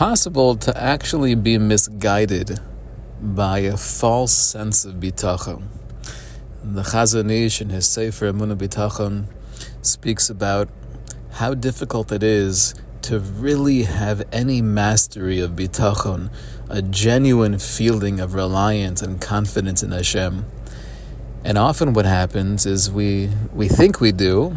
possible to actually be misguided by a false sense of bitachon. The Chazon Ish in his Sefer Emunah Bitachon speaks about how difficult it is to really have any mastery of bitachon, a genuine feeling of reliance and confidence in Hashem. And often what happens is we, we think we do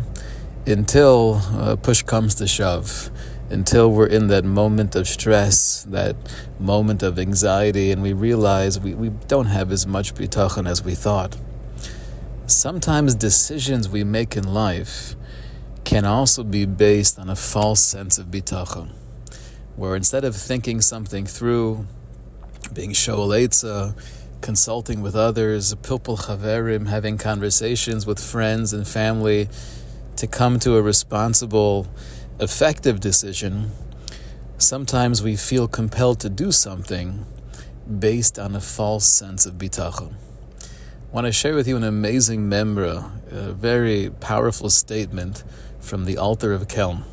until uh, push comes to shove, until we're in that moment of stress, that moment of anxiety, and we realize we, we don't have as much bitachon as we thought. Sometimes decisions we make in life can also be based on a false sense of bitachon, where instead of thinking something through, being shoaletza, consulting with others, pilpul chaverim, having conversations with friends and family to come to a responsible, effective decision, sometimes we feel compelled to do something based on a false sense of bitachon. I want to share with you an amazing memra, a very powerful statement from the Alter of Kelm.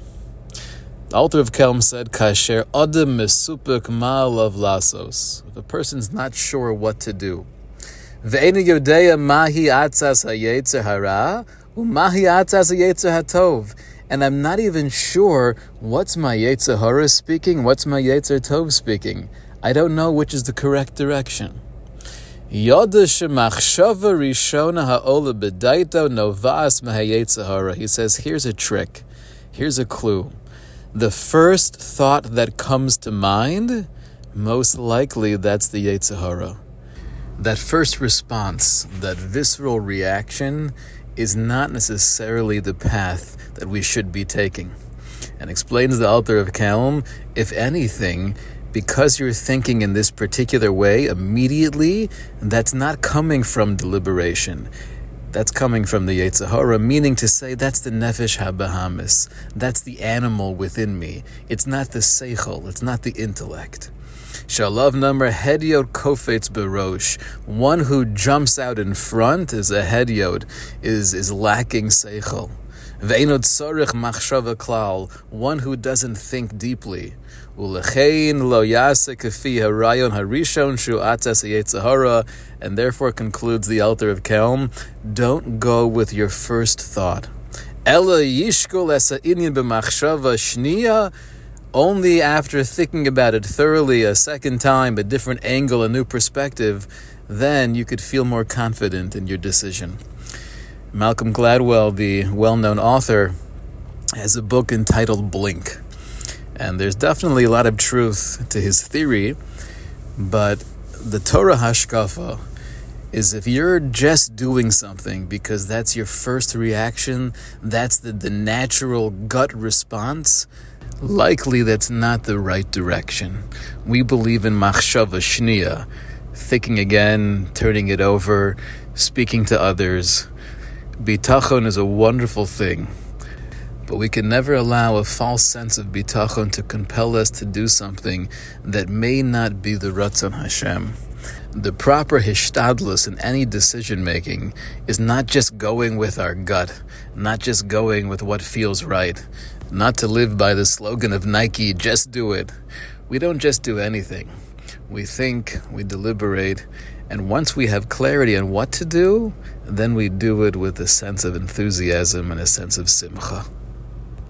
The Alter of Kelm said, Kasher Adam Mesupik Ma'alav Lasos. If a person's not sure what to do, Ve'enu Yodeya Mahi Atzas HaYetzer Hara, U'Mahi Atzas HaYetzer HaTov. And I'm not even sure what's my Yetzer Hara speaking, what's my Yetzer Tov speaking. I don't know which is the correct direction. Yoda shemachshava rishona ha'ola bedaito novas mahayetzer He says, here's a trick, here's a clue the first thought that comes to mind, most likely that's the Yetzer Hara. That first response, that visceral reaction, is not necessarily the path that we should be taking. And explains the Alter of Kelm, if anything, because you're thinking in this particular way immediately, that's not coming from deliberation. That's coming from the Yetzer Hara, meaning to say that's the Nefesh HaBahamis. That's the animal within me. It's not the Seichel, it's not the intellect. Shalav number Hediot Kofetz Berosh. One who jumps out in front is a Hediot, is, is lacking Seichel. Machshava. One who doesn't think deeply. Harayon harishon shu and therefore concludes the Alter of Kelm, don't go with your first thought. Shniya, only after thinking about it thoroughly a second time, a different angle, a new perspective, then you could feel more confident in your decision. Malcolm Gladwell, the well known author, has a book entitled Blink. And there's definitely a lot of truth to his theory, but the Torah Hashkafa is if you're just doing something because that's your first reaction, that's the, the natural gut response, likely that's not the right direction. We believe in machshava shnia, thinking again, turning it over, speaking to others. Bitachon is a wonderful thing. But we can never allow a false sense of bitachon to compel us to do something that may not be the Ratzon Hashem. The proper hishtadlus in any decision making is not just going with our gut, not just going with what feels right, not to live by the slogan of Nike, just do it. We don't just do anything. We think, we deliberate, and once we have clarity on what to do, then we do it with a sense of enthusiasm and a sense of simcha.